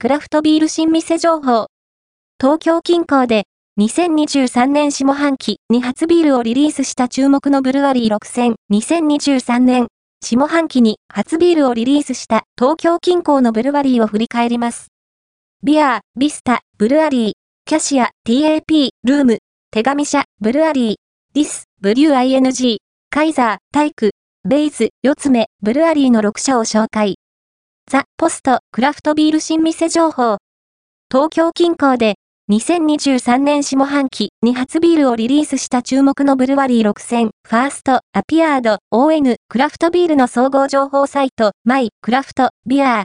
クラフトビール新店情報。東京近郊で2023年下半期に初ビールをリリースした注目のブルワリー6000、2023年下半期に初ビールをリリースした東京近郊のブルワリーを振り返ります。ビアー、ビスタ、ブルアリー、キャシア、TAP、ルーム、手紙社、ブルアリー、ディス、ブリュー ING、カイザー、タイク、ベイズ、四つ目、ブルアリーの6社を紹介。ザ・ポスト、クラフトビール新店情報。東京近郊で、2023年下半期に初ビールをリリースした注目のブルワリー6000、ファースト、アピアード、ON、クラフトビールの総合情報サイト、マイ、クラフト、ビアー